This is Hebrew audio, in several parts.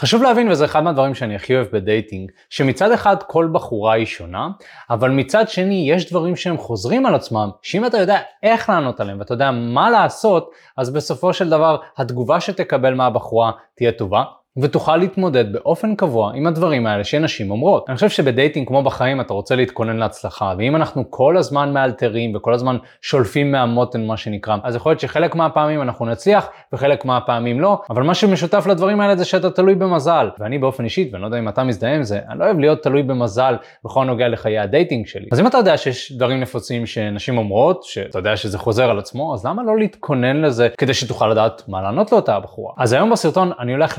חשוב להבין, וזה אחד מהדברים שאני הכי אוהב בדייטינג, שמצד אחד כל בחורה היא שונה, אבל מצד שני יש דברים שהם חוזרים על עצמם, שאם אתה יודע איך לענות עליהם ואתה יודע מה לעשות, אז בסופו של דבר התגובה שתקבל מהבחורה תהיה טובה, ותוכל להתמודד באופן קבוע עם הדברים האלה שנשים אומרות. אני חושב שבדייטינג כמו בחיים אתה רוצה להתכונן להצלחה, ואם אנחנו כל הזמן מאלתרים וכל הזמן שולפים מהמותן מה שנקרא, אז יכול להיות שחלק מהפעמים אנחנו נצליח וחלק מהפעמים לא, אבל מה שמשותף לדברים האלה זה שאתה תלוי במזל. ואני באופן אישי, ואני לא יודע אם אתה מזדהה עם זה, אני לא אוהב להיות תלוי במזל בכל הנוגע לחיי הדייטינג שלי. אז אם אתה יודע שיש דברים נפוצים שנשים אומרות, שאתה יודע שזה חוזר על עצמו, אז למה לא להתכונן לזה כדי שתוכל לדעת מה לענות לאותה הבחורה? אז היום בסרטון אני הולך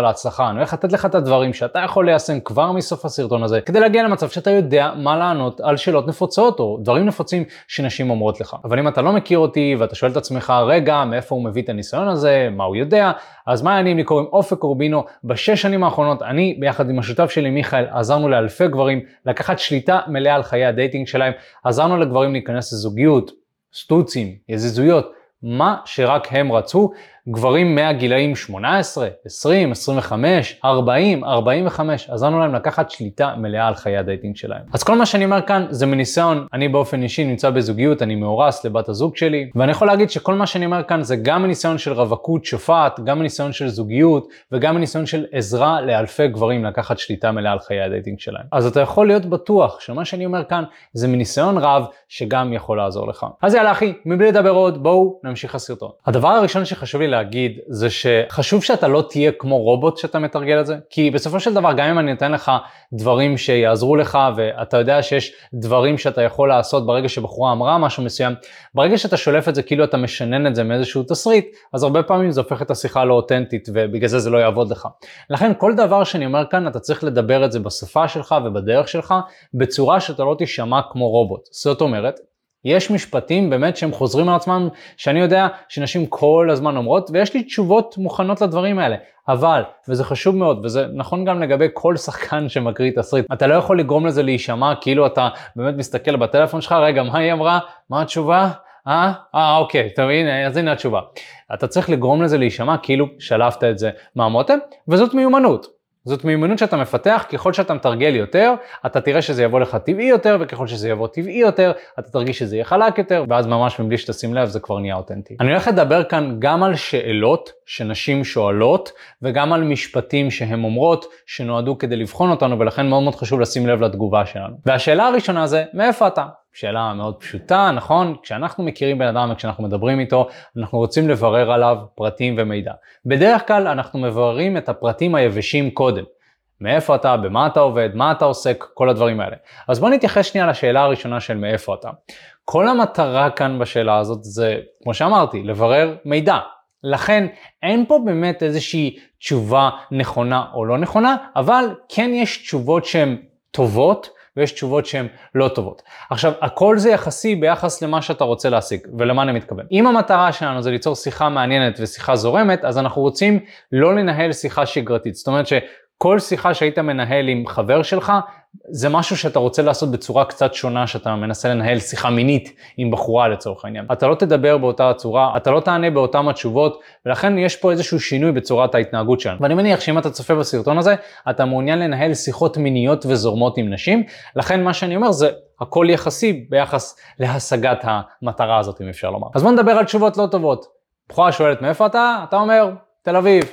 להצלחה, אני הולך לתת לך את הדברים שאתה יכול ליישם כבר מסוף הסרטון הזה, כדי להגיע למצב שאתה יודע מה לענות על שאלות נפוצות או דברים נפוצים שנשים אומרות לך. אבל אם אתה לא מכיר אותי ואתה שואל את עצמך, רגע, מאיפה הוא מביא את הניסיון הזה, מה הוא יודע, אז מה העניינים לי קוראים אופק אורבינו, בשש שנים האחרונות אני ביחד עם השותף שלי מיכאל עזרנו לאלפי גברים לקחת שליטה מלאה על חיי הדייטינג שלהם, עזרנו לגברים להיכנס לזוגיות, סטוצים, יזיזויות, מה שרק הם רצו, גברים מהגילאים 18, 20, 25, 40, 45, עזרנו להם לקחת שליטה מלאה על חיי הדייטינג שלהם. אז כל מה שאני אומר כאן זה מניסיון, אני באופן אישי נמצא בזוגיות, אני מאורס לבת הזוג שלי, ואני יכול להגיד שכל מה שאני אומר כאן זה גם מניסיון של רווקות שופעת, גם מניסיון של זוגיות, וגם מניסיון של עזרה לאלפי גברים לקחת שליטה מלאה על חיי הדייטינג שלהם. אז אתה יכול להיות בטוח שמה שאני אומר כאן זה מניסיון רב שגם יכול לעזור לך. אז יאללה אחי, מבלי לדבר עוד, בואו נמשיך הסרטון. הדבר הראשון שחשוב לי להגיד זה שחשוב שאתה לא תהיה כמו רובוט שאתה מתרגל את זה, כי בסופו של דבר גם אם אני אתן לך דברים שיעזרו לך ואתה יודע שיש דברים שאתה יכול לעשות ברגע שבחורה אמרה משהו מסוים, ברגע שאתה שולף את זה כאילו אתה משנן את זה מאיזשהו תסריט, אז הרבה פעמים זה הופך את השיחה לא אותנטית ובגלל זה זה לא יעבוד לך. לכן כל דבר שאני אומר כאן אתה צריך לדבר את זה בשפה שלך ובדרך שלך בצורה שאתה לא תישמע כמו רובוט. זאת אומרת, יש משפטים באמת שהם חוזרים על עצמם, שאני יודע שנשים כל הזמן אומרות, ויש לי תשובות מוכנות לדברים האלה. אבל, וזה חשוב מאוד, וזה נכון גם לגבי כל שחקן שמקריא תסריט, אתה לא יכול לגרום לזה להישמע כאילו אתה באמת מסתכל בטלפון שלך, רגע, מה היא אמרה? מה התשובה? אה? אה, אוקיי, טוב, הנה, אז הנה התשובה. אתה צריך לגרום לזה להישמע כאילו שלפת את זה מהמותן, וזאת מיומנות. זאת מיומנות שאתה מפתח, ככל שאתה מתרגל יותר, אתה תראה שזה יבוא לך טבעי יותר, וככל שזה יבוא טבעי יותר, אתה תרגיש שזה יהיה חלק יותר, ואז ממש מבלי שתשים לב זה כבר נהיה אותנטי. אני הולך לדבר כאן גם על שאלות שנשים שואלות, וגם על משפטים שהן אומרות, שנועדו כדי לבחון אותנו, ולכן מאוד מאוד חשוב לשים לב לתגובה שלנו. והשאלה הראשונה זה, מאיפה אתה? שאלה מאוד פשוטה, נכון? כשאנחנו מכירים בן אדם וכשאנחנו מדברים איתו, אנחנו רוצים לברר עליו פרטים ומידע. בדרך כלל אנחנו מבררים את הפרטים היבשים קודם. מאיפה אתה, במה אתה עובד, מה אתה עוסק, כל הדברים האלה. אז בוא נתייחס שנייה לשאלה הראשונה של מאיפה אתה. כל המטרה כאן בשאלה הזאת זה, כמו שאמרתי, לברר מידע. לכן אין פה באמת איזושהי תשובה נכונה או לא נכונה, אבל כן יש תשובות שהן טובות ויש תשובות שהן לא טובות. עכשיו, הכל זה יחסי ביחס למה שאתה רוצה להשיג, ולמה אני מתכוון. אם המטרה שלנו זה ליצור שיחה מעניינת ושיחה זורמת, אז אנחנו רוצים לא לנהל שיחה שגרתית. זאת אומרת שכל שיחה שהיית מנהל עם חבר שלך, זה משהו שאתה רוצה לעשות בצורה קצת שונה, שאתה מנסה לנהל שיחה מינית עם בחורה לצורך העניין. אתה לא תדבר באותה צורה, אתה לא תענה באותן התשובות, ולכן יש פה איזשהו שינוי בצורת ההתנהגות שלנו. ואני מניח שאם אתה צופה בסרטון הזה, אתה מעוניין לנהל שיחות מיניות וזורמות עם נשים, לכן מה שאני אומר זה הכל יחסי ביחס להשגת המטרה הזאת, אם אפשר לומר. אז בוא נדבר על תשובות לא טובות. בחורה שואלת מאיפה אתה? אתה אומר, תל אביב,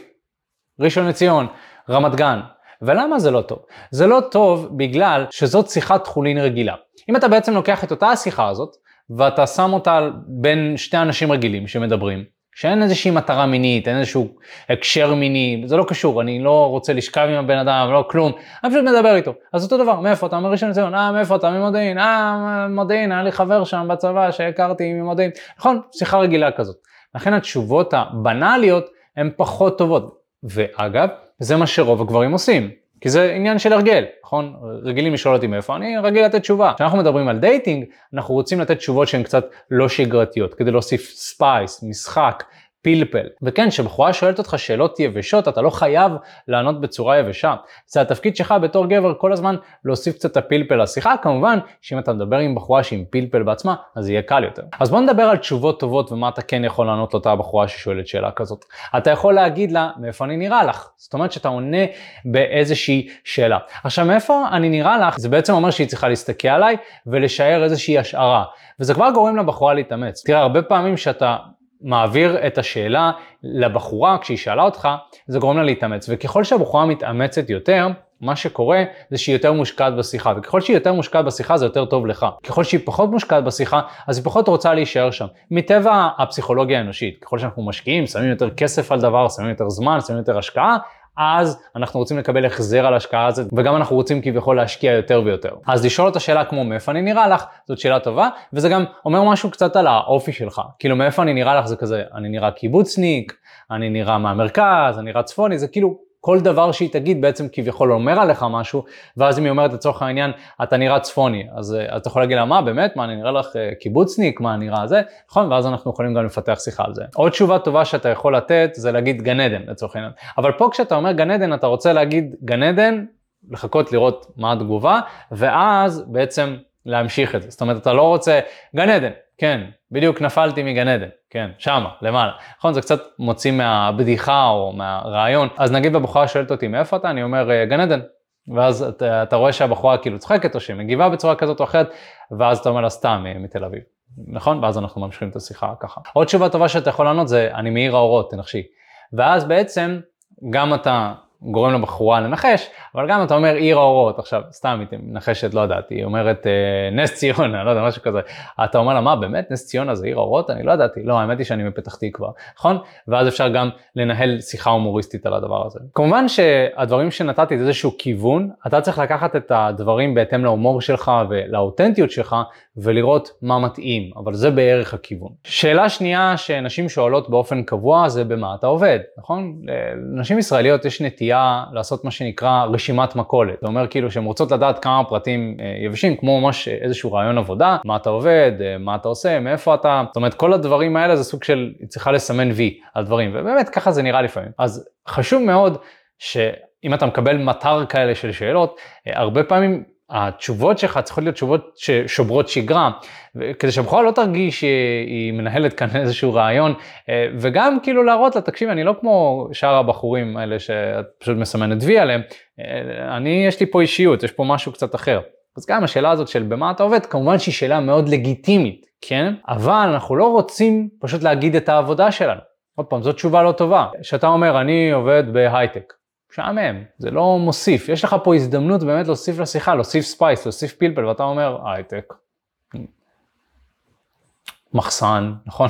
ראשון לציון, רמת גן. ולמה זה לא טוב? זה לא טוב בגלל שזאת שיחת חולין רגילה. אם אתה בעצם לוקח את אותה השיחה הזאת, ואתה שם אותה בין שתי אנשים רגילים שמדברים, שאין איזושהי מטרה מינית, אין איזשהו הקשר מיני, זה לא קשור, אני לא רוצה לשכב עם הבן אדם, לא כלום, אני פשוט מדבר איתו. אז אותו דבר, מאיפה אתה? מראשון לציון, אה, מאיפה אתה? ממודיעין, אה, מודיעין, היה לי חבר שם בצבא שהכרתי ממודיעין, נכון? שיחה רגילה כזאת. לכן התשובות הבנאליות הן פחות טובות. ואגב, זה מה שרוב הגברים עושים. כי זה עניין של הרגל, נכון? רגילים לשאול אותי מאיפה, אני רגיל לתת תשובה. כשאנחנו מדברים על דייטינג, אנחנו רוצים לתת תשובות שהן קצת לא שגרתיות, כדי להוסיף spice, משחק, פלפל. וכן, כשבחורה שואלת אותך שאלות יבשות, אתה לא חייב לענות בצורה יבשה. זה התפקיד שלך בתור גבר כל הזמן להוסיף קצת את הפלפל לשיחה, כמובן שאם אתה מדבר עם בחורה שהיא עם פלפל בעצמה, אז יהיה קל יותר. אז בוא נדבר על תשובות טובות ומה אתה כן יכול לענות לאותה בחורה ששואלת שאלה כזאת. אתה יכול להגיד לה, מאיפה אני נראה לך? זאת אומרת שאתה עונה באיזושהי שאלה. עכשיו, מאיפה אני נראה לך? זה בעצם אומר שהיא צריכה להסתכל עליי ולשער איזושהי השערה. וזה כבר גורם לבחורה להתאמץ. תראה, הרבה פעמים שאתה מעביר את השאלה לבחורה כשהיא שאלה אותך, זה גורם לה להתאמץ. וככל שהבחורה מתאמצת יותר, מה שקורה זה שהיא יותר מושקעת בשיחה, וככל שהיא יותר מושקעת בשיחה זה יותר טוב לך. ככל שהיא פחות מושקעת בשיחה, אז היא פחות רוצה להישאר שם. מטבע הפסיכולוגיה האנושית, ככל שאנחנו משקיעים, שמים יותר כסף על דבר, שמים יותר זמן, שמים יותר השקעה, אז אנחנו רוצים לקבל החזר על ההשקעה הזאת, וגם אנחנו רוצים כביכול להשקיע יותר ויותר. אז לשאול את השאלה כמו מאיפה אני נראה לך, זאת שאלה טובה, וזה גם אומר משהו קצת על האופי שלך. כאילו מאיפה אני נראה לך זה כזה, אני נראה קיבוצניק, אני נראה מהמרכז, אני נראה צפוני, זה כאילו כל דבר שהיא תגיד בעצם כביכול אומר עליך משהו, ואז אם היא אומרת לצורך העניין, אתה נראה צפוני, אז, אז אתה יכול להגיד לה, מה באמת, מה אני נראה לך אה, קיבוצניק, מה אני נראה זה, נכון? ואז אנחנו יכולים גם לפתח שיחה על זה. עוד תשובה טובה שאתה יכול לתת זה להגיד גן עדן לצורך העניין, אבל פה כשאתה אומר גן עדן, אתה רוצה להגיד גן עדן, לחכות לראות מה התגובה, ואז בעצם להמשיך את זה. זאת אומרת, אתה לא רוצה גן עדן, כן, בדיוק נפלתי מגן עדן, כן, שמה, למעלה. נכון, זה קצת מוציא מהבדיחה או מהרעיון. אז נגיד הבחורה שואלת אותי מאיפה אתה, אני אומר אה, גן עדן. ואז אתה, אתה רואה שהבחורה כאילו צוחקת או שהיא מגיבה בצורה כזאת או אחרת, ואז אתה אומר לה סתם אה, מתל אביב. נכון? ואז אנחנו ממשיכים את השיחה ככה. עוד תשובה טובה שאתה יכול לענות זה אני מעיר האורות, תנחשי. ואז בעצם גם אתה גורם לבחורה לנחש, אבל גם אתה אומר עיר האורות, עכשיו סתם היא מנחשת, לא יודעת, היא אומרת אה, נס ציונה, לא יודע, משהו כזה, אתה אומר לה מה באמת נס ציונה זה עיר האורות? אני לא ידעתי, לא האמת היא שאני מפתח תקווה, נכון? ואז אפשר גם לנהל שיחה הומוריסטית על הדבר הזה. כמובן שהדברים שנתתי זה איזשהו כיוון, אתה צריך לקחת את הדברים בהתאם להומור שלך ולאותנטיות שלך ולראות מה מתאים, אבל זה בערך הכיוון. שאלה שנייה שנשים שואלות באופן קבוע זה במה אתה עובד, נכון? לנשים ישראליות יש נטייה לעשות מה שנקרא רשימת מכולת. זה אומר כאילו שהן רוצות לדעת כמה פרטים אה, יבשים, כמו ממש איזשהו רעיון עבודה, מה אתה עובד, אה, מה אתה עושה, מאיפה אתה, זאת אומרת כל הדברים האלה זה סוג של, היא צריכה לסמן וי על דברים, ובאמת ככה זה נראה לפעמים. אז חשוב מאוד שאם אתה מקבל מטר כאלה של שאלות, אה, הרבה פעמים התשובות שלך צריכות להיות תשובות ששוברות שגרה, כדי שהבחורה לא תרגיש שהיא מנהלת כאן איזשהו רעיון, אה, וגם כאילו להראות לה, תקשיבי, אני לא כמו שאר הבחורים האלה שאת פשוט מסמנת וי עליהם, אה, אני, יש לי פה אישיות, יש פה משהו קצת אחר. אז גם השאלה הזאת של במה אתה עובד, כמובן שהיא שאלה מאוד לגיטימית, כן? אבל אנחנו לא רוצים פשוט להגיד את העבודה שלנו. עוד פעם, זאת תשובה לא טובה. כשאתה אומר, אני עובד בהייטק, משעמם, זה לא מוסיף. יש לך פה הזדמנות באמת להוסיף לשיחה, להוסיף spice, להוסיף פלפל, ואתה אומר, הייטק. מחסן, נכון?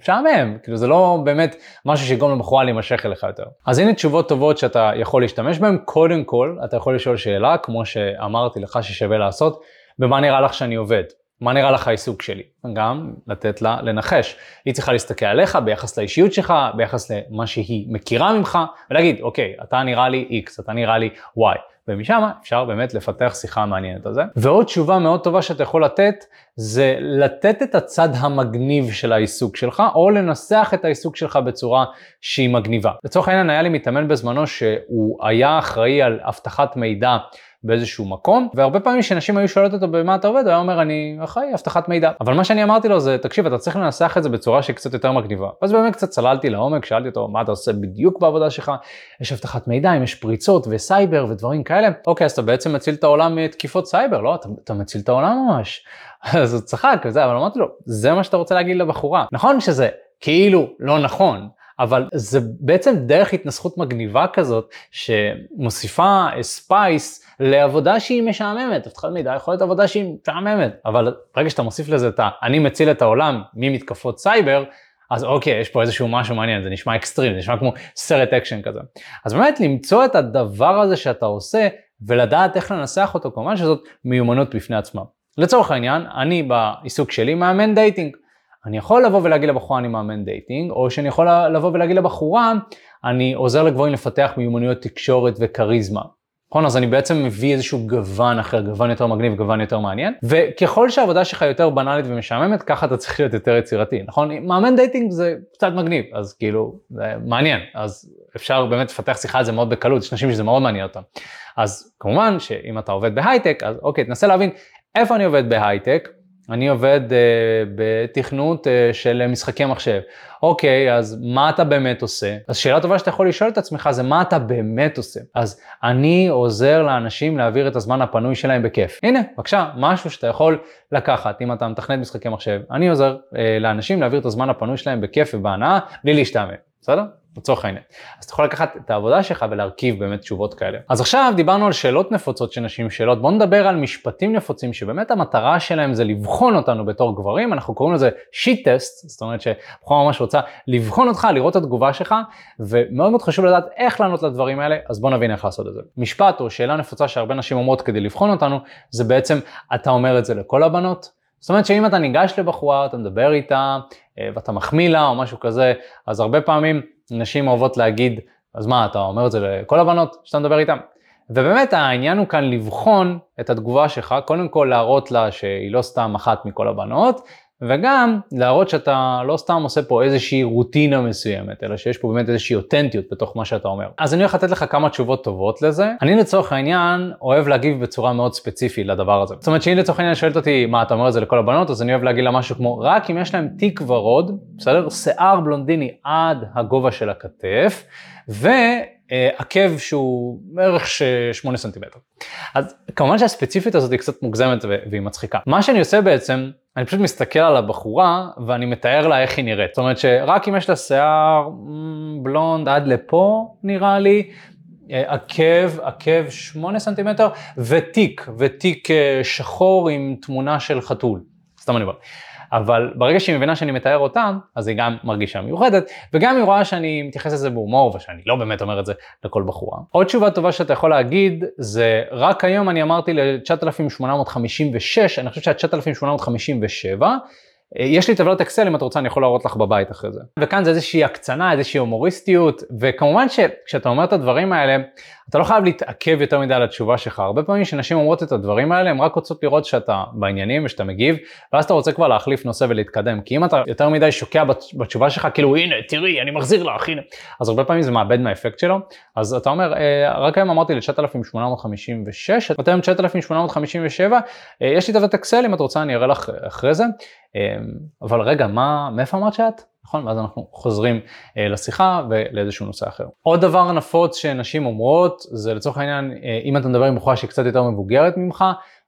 משעמם, כאילו זה לא באמת משהו שיגרום לבחורה להימשך אליך יותר. אז הנה תשובות טובות שאתה יכול להשתמש בהן. קודם כל, אתה יכול לשאול שאלה, כמו שאמרתי לך ששווה לעשות, במה נראה לך שאני עובד? מה נראה לך העיסוק שלי? גם לתת לה לנחש. היא צריכה להסתכל עליך ביחס לאישיות שלך, ביחס למה שהיא מכירה ממך, ולהגיד, אוקיי, אתה נראה לי X, אתה נראה לי Y. ומשם אפשר באמת לפתח שיחה מעניינת על זה. ועוד תשובה מאוד טובה שאתה יכול לתת, זה לתת את הצד המגניב של העיסוק שלך, או לנסח את העיסוק שלך בצורה שהיא מגניבה. לצורך העניין היה לי מתאמן בזמנו שהוא היה אחראי על אבטחת מידע. באיזשהו מקום, והרבה פעמים כשנשים היו שואלות אותו במה אתה עובד, הוא היה אומר אני אחראי אבטחת מידע. אבל מה שאני אמרתי לו זה, תקשיב, אתה צריך לנסח את זה בצורה שהיא קצת יותר מגניבה. אז באמת קצת צללתי לעומק, שאלתי אותו מה אתה עושה בדיוק בעבודה שלך, יש אבטחת מידע, אם יש פריצות וסייבר ודברים כאלה, אוקיי, אז אתה בעצם מציל את העולם מתקיפות סייבר, לא? אתה, אתה מציל את העולם ממש. אז הוא צחק וזה, אבל אמרתי לו, זה מה שאתה רוצה להגיד לבחורה. נכון שזה כאילו לא נכון. אבל זה בעצם דרך התנסחות מגניבה כזאת שמוסיפה spice לעבודה שהיא משעממת. אבטחת מידע יכול להיות עבודה שהיא משעממת, אבל ברגע שאתה מוסיף לזה את ה... אני מציל את העולם ממתקפות סייבר, אז אוקיי, יש פה איזשהו משהו מעניין, זה נשמע אקסטרים, זה נשמע כמו סרט אקשן כזה. אז באמת למצוא את הדבר הזה שאתה עושה ולדעת איך לנסח אותו, כמובן שזאת מיומנות בפני עצמה. לצורך העניין, אני בעיסוק שלי מאמן דייטינג. אני יכול לבוא ולהגיד לבחורה אני מאמן דייטינג, או שאני יכול לבוא ולהגיד לבחורה אני עוזר לגברים לפתח מיומנויות תקשורת וכריזמה. נכון? אז אני בעצם מביא איזשהו גוון אחר, גוון יותר מגניב, גוון יותר מעניין. וככל שהעבודה שלך יותר בנאלית ומשעממת, ככה אתה צריך להיות יותר יצירתי, נכון? מאמן דייטינג זה קצת מגניב, אז כאילו, זה מעניין. אז אפשר באמת לפתח שיחה על זה מאוד בקלות, יש אנשים שזה מאוד מעניין אותם. אז כמובן שאם אתה עובד בהייטק, אז אוקיי, תנסה להבין איפה אני עובד בהייטק. אני עובד uh, בתכנות uh, של משחקי מחשב. אוקיי, אז מה אתה באמת עושה? אז שאלה טובה שאתה יכול לשאול את עצמך זה מה אתה באמת עושה. אז אני עוזר לאנשים להעביר את הזמן הפנוי שלהם בכיף. הנה, בבקשה, משהו שאתה יכול לקחת אם אתה מתכנת משחקי מחשב. אני עוזר uh, לאנשים להעביר את הזמן הפנוי שלהם בכיף ובהנאה, בלי להשתעמם, בסדר? לצורך העניין. אז אתה יכול לקחת את העבודה שלך ולהרכיב באמת תשובות כאלה. אז עכשיו דיברנו על שאלות נפוצות שנשים שאלות, בואו נדבר על משפטים נפוצים שבאמת המטרה שלהם זה לבחון אותנו בתור גברים, אנחנו קוראים לזה שיט טסט, זאת אומרת שבחורה ממש רוצה לבחון אותך, לראות את התגובה שלך, ומאוד מאוד חשוב לדעת איך לענות לדברים האלה, אז בואו נבין איך לעשות את זה. משפט או שאלה נפוצה שהרבה נשים אומרות כדי לבחון אותנו, זה בעצם אתה אומר את זה לכל הבנות, זאת אומרת שאם אתה ניגש לבחורה, אתה מדבר איתה, אה, ואתה מחמיא לה או משהו כזה, אז הרבה פעמים נשים אוהבות להגיד, אז מה, אתה אומר את זה לכל הבנות שאתה מדבר איתן? ובאמת העניין הוא כאן לבחון את התגובה שלך, קודם כל להראות לה שהיא לא סתם אחת מכל הבנות, וגם להראות שאתה לא סתם עושה פה איזושהי רוטינה מסוימת, אלא שיש פה באמת איזושהי אותנטיות בתוך מה שאתה אומר. אז אני הולך לתת לך כמה תשובות טובות לזה. אני לצורך העניין אוהב להגיב בצורה מאוד ספציפית לדבר הזה. זאת אומרת שאם לצורך העניין שואלת אותי מה אתה אומר את זה לכל הבנות, אז אני אוהב להגיד לה משהו כמו רק אם יש להם תיק ורוד, בסדר? שיער בלונדיני עד הגובה של הכתף, ו... עקב שהוא בערך 8 סנטימטר. אז כמובן שהספציפית הזאת היא קצת מוגזמת והיא מצחיקה. מה שאני עושה בעצם, אני פשוט מסתכל על הבחורה ואני מתאר לה איך היא נראית. זאת אומרת שרק אם יש לה שיער בלונד עד לפה נראה לי, עקב, עקב 8 סנטימטר ותיק, ותיק אה, שחור עם תמונה של חתול. סתם אני אומר. אבל ברגע שהיא מבינה שאני מתאר אותם, אז היא גם מרגישה מיוחדת, וגם היא רואה שאני מתייחס לזה בהומור, ושאני לא באמת אומר את זה לכל בחורה. עוד תשובה טובה שאתה יכול להגיד, זה רק היום אני אמרתי ל-9856, אני חושב שה-9857, אה, יש לי טבלת אקסל, אם את רוצה אני יכול להראות לך בבית אחרי זה. וכאן זה איזושהי הקצנה, איזושהי הומוריסטיות, וכמובן שכשאתה אומר את הדברים האלה, אתה לא חייב להתעכב יותר מדי על התשובה שלך. הרבה פעמים כשנשים אומרות את הדברים האלה, הן רק רוצות לראות שאתה בעניינים ושאתה מגיב, ואז אתה רוצה כבר להחליף נושא ולהתקדם. כי אם אתה יותר מדי שוקע בתשובה שלך, כאילו הנה, תראי, אני מחזיר לך, הנה. אז הרבה פעמים זה מאבד מהאפקט שלו. אז אתה אומר, אה, רק היום אמרתי ל-9856, אתם 9857, יש לי טבלת אקסל, אם את רוצה אני אראה לך אחרי זה. אמ, אבל רגע, מה, מאיפה אמרת שאת? נכון? ואז אנחנו חוזרים אה, לשיחה ולאיזשהו נושא אחר. עוד דבר נפוץ שנשים אומרות, זה לצורך העניין, אה, אם אתה מדבר עם בחורה שהיא קצת יותר מבוגרת ממך,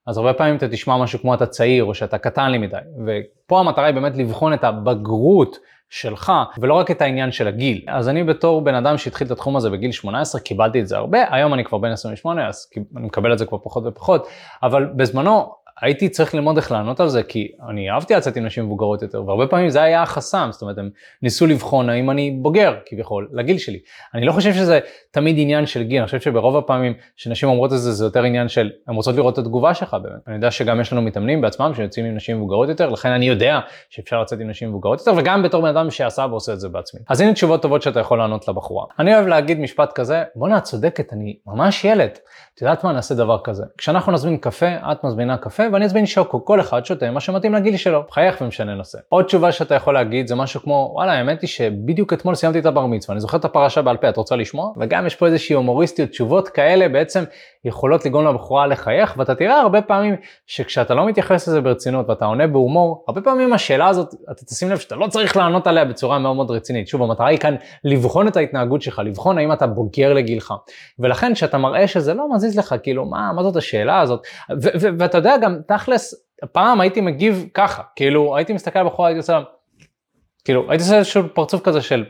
אז הרבה פעמים אתה תשמע משהו כמו אתה צעיר או שאתה קטן לי מדי. ופה המטרה היא באמת לבחון את הבגרות שלך, ולא רק את העניין של הגיל. אז אני בתור בן אדם שהתחיל את התחום הזה בגיל 18, קיבלתי את זה הרבה, היום אני כבר בן 28, אז אני מקבל את זה כבר פחות ופחות, אבל בזמנו הייתי צריך ללמוד איך לענות על זה, כי אני אהבתי לצאת עם נשים מבוגרות יותר, והרבה פעמים זה היה החסם, זאת אומרת, הם ניסו לבחון האם אני בוגר, כביכול, לגיל שלי. אני לא חושב שזה תמיד עניין של גיל, אני חושב שברוב הפעמים שנשים אומרות את זה, זה יותר עניין של, הן רוצות לראות את התגובה שלך באמת. אני יודע שגם יש לנו מתאמנים בעצמם שיוצאים עם נשים מבוגרות יותר, לכן אני יודע שאפשר לצאת עם נשים מבוגרות יותר, וגם בתור בן אדם שעשה ועושה את זה בעצמי. אז הנה תשובות טובות שאתה יכול לענות לבחורה. אני אוהב להגיד משפט כזה, בואנה, את צודקת, אני ממש ילד. את יודעת מה, נעשה דבר כזה. כשאנחנו נזמין קפה, את מזמינה קפה ואני אזמין שוקו, כל אחד שותה מה שמתאים לגיל שלו, חייך ומשנה נושא. עוד תשובה שאתה יכול להגיד זה משהו כמו, וואלה, האמת היא שבדיוק אתמול סיימתי את הבר מצווה, אני זוכר את הפרשה בעל פה, את רוצה לשמוע? וגם יש פה איזושהי הומוריסטיות, תשובות כאלה בעצם יכולות לגרום לבחורה לחייך, ואתה תראה הרבה פעמים שכשאתה לא מתייחס לזה ברצינות ואתה עונה בהומור, הרבה פעמים השאלה הזאת, אתה תשים לב שאתה לא צריך לענות עליה בצורה מאוד מאוד רצינית. שוב, המטרה היא כאן לבחון את ההתנהגות שלך, לבחון האם אתה בוגר לגילך. ולכן כשאתה מראה שזה לא מזיז לך, כאילו, מה, מה זאת השאלה הזאת? ואתה יודע גם, תכלס, פעם הייתי מגיב ככה, כאילו, הייתי מסתכל על בחורה, הייתי עושה, כאילו, הייתי עושה איזשהו פרצוף כזה של,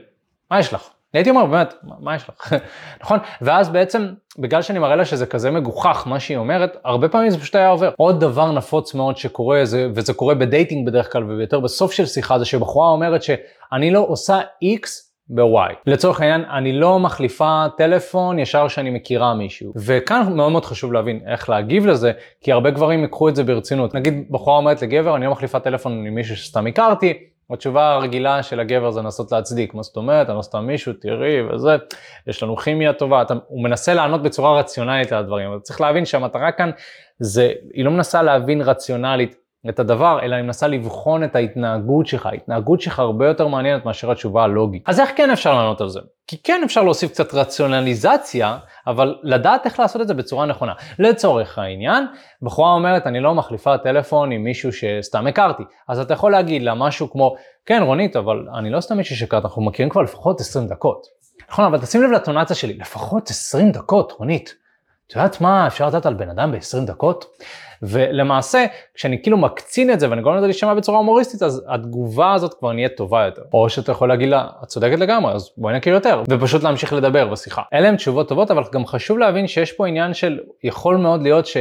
מה יש לך? הייתי אומר, באמת, מה, מה יש לך? נכון? ואז בעצם, בגלל שאני מראה לה שזה כזה מגוחך, מה שהיא אומרת, הרבה פעמים זה פשוט היה עובר. עוד דבר נפוץ מאוד שקורה, זה, וזה קורה בדייטינג בדרך כלל, ויותר בסוף של שיחה, זה שבחורה אומרת שאני לא עושה X ב-Y. לצורך העניין, אני לא מחליפה טלפון ישר שאני מכירה מישהו. וכאן מאוד מאוד חשוב להבין איך להגיב לזה, כי הרבה גברים ייקחו את זה ברצינות. נגיד, בחורה אומרת לגבר, אני לא מחליפה טלפון עם מישהו שסתם הכרתי, התשובה הרגילה של הגבר זה לנסות להצדיק, מה זאת אומרת, אני לא סתם מישהו, תראי וזה, יש לנו כימיה טובה, אתה, הוא מנסה לענות בצורה רציונלית על הדברים, אבל צריך להבין שהמטרה כאן זה, היא לא מנסה להבין רציונלית את הדבר, אלא היא מנסה לבחון את ההתנהגות שלך, ההתנהגות שלך הרבה יותר מעניינת מאשר התשובה הלוגית. אז איך כן אפשר לענות על זה? כי כן אפשר להוסיף קצת רציונליזציה, אבל לדעת איך לעשות את זה בצורה נכונה. לצורך העניין, בחורה אומרת, אני לא מחליפה טלפון עם מישהו שסתם הכרתי. אז אתה יכול להגיד לה משהו כמו, כן רונית, אבל אני לא סתם מישהו שהכרת, אנחנו מכירים כבר לפחות 20 דקות. נכון, אבל תשים לב לטונציה שלי, לפחות 20 דקות, רונית. יודעת מה אפשר לדעת על בן אדם ב-20 דקות? ולמעשה, כשאני כאילו מקצין את זה ואני גורם לזה להישמע בצורה הומוריסטית, אז התגובה הזאת כבר נהיית טובה יותר. או שאתה יכול להגיד לה, את צודקת לגמרי, אז בואי נכיר יותר, ופשוט להמשיך לדבר בשיחה. אלה הן תשובות טובות, אבל גם חשוב להבין שיש פה עניין של, יכול מאוד להיות ש...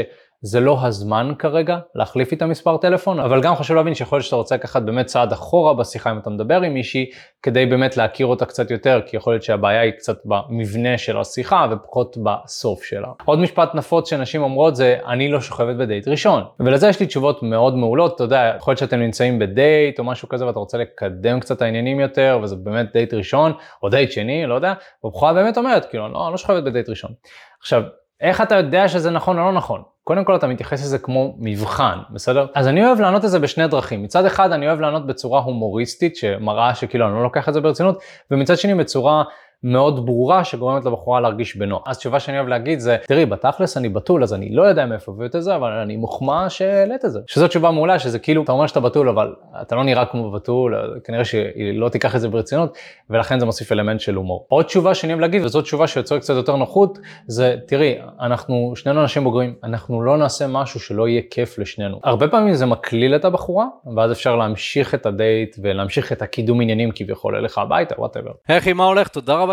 זה לא הזמן כרגע להחליף איתה מספר טלפון, אבל גם חשוב להבין שיכול להיות שאתה רוצה לקחת באמת צעד אחורה בשיחה אם אתה מדבר עם מישהי, כדי באמת להכיר אותה קצת יותר, כי יכול להיות שהבעיה היא קצת במבנה של השיחה ופחות בסוף שלה. עוד משפט נפוץ שנשים אומרות זה, אני לא שוכבת בדייט ראשון. ולזה יש לי תשובות מאוד מעולות, אתה יודע, יכול להיות שאתם נמצאים בדייט או משהו כזה ואתה רוצה לקדם קצת העניינים יותר, וזה באמת דייט ראשון, או דייט שני, לא יודע, ובחורה באמת אומרת, כאילו, לא, לא שוכבת בדייט ראשון. עכשיו, איך אתה יודע שזה נכון או לא נכון? קודם כל אתה מתייחס לזה כמו מבחן, בסדר? אז אני אוהב לענות את זה בשני דרכים. מצד אחד אני אוהב לענות בצורה הומוריסטית, שמראה שכאילו אני לא לוקח את זה ברצינות, ומצד שני בצורה מאוד ברורה שגורמת לבחורה להרגיש בנוח. אז תשובה שאני אוהב להגיד זה, תראי, בתכלס אני בתול, אז אני לא יודע מאיפה הבאת את זה, אבל אני מוחמא שהעלית את זה. שזו תשובה מעולה, שזה כאילו, אתה אומר שאתה בתול, אבל אתה לא נראה כמו בתול, כנראה שהיא לא תיקח את זה ברצינות, ולכן זה מוסיף אלמנט של הומור. עוד תשובה שאני אוהב להגיד, וזו תשובה שיוצרת קצת יותר נוחות, זה, תראי, אנחנו שנינו אנשים בוגרים, אנחנו לא נעשה משהו שלא יהיה כיף לשנינו. הרבה פעמים זה מקליל את הבחורה, ואז אפשר להמשיך את הדייט ולהמשיך את הקידום עניינים כביכול אליך הביתה, whatever. היי, מה הולך? תודה רבה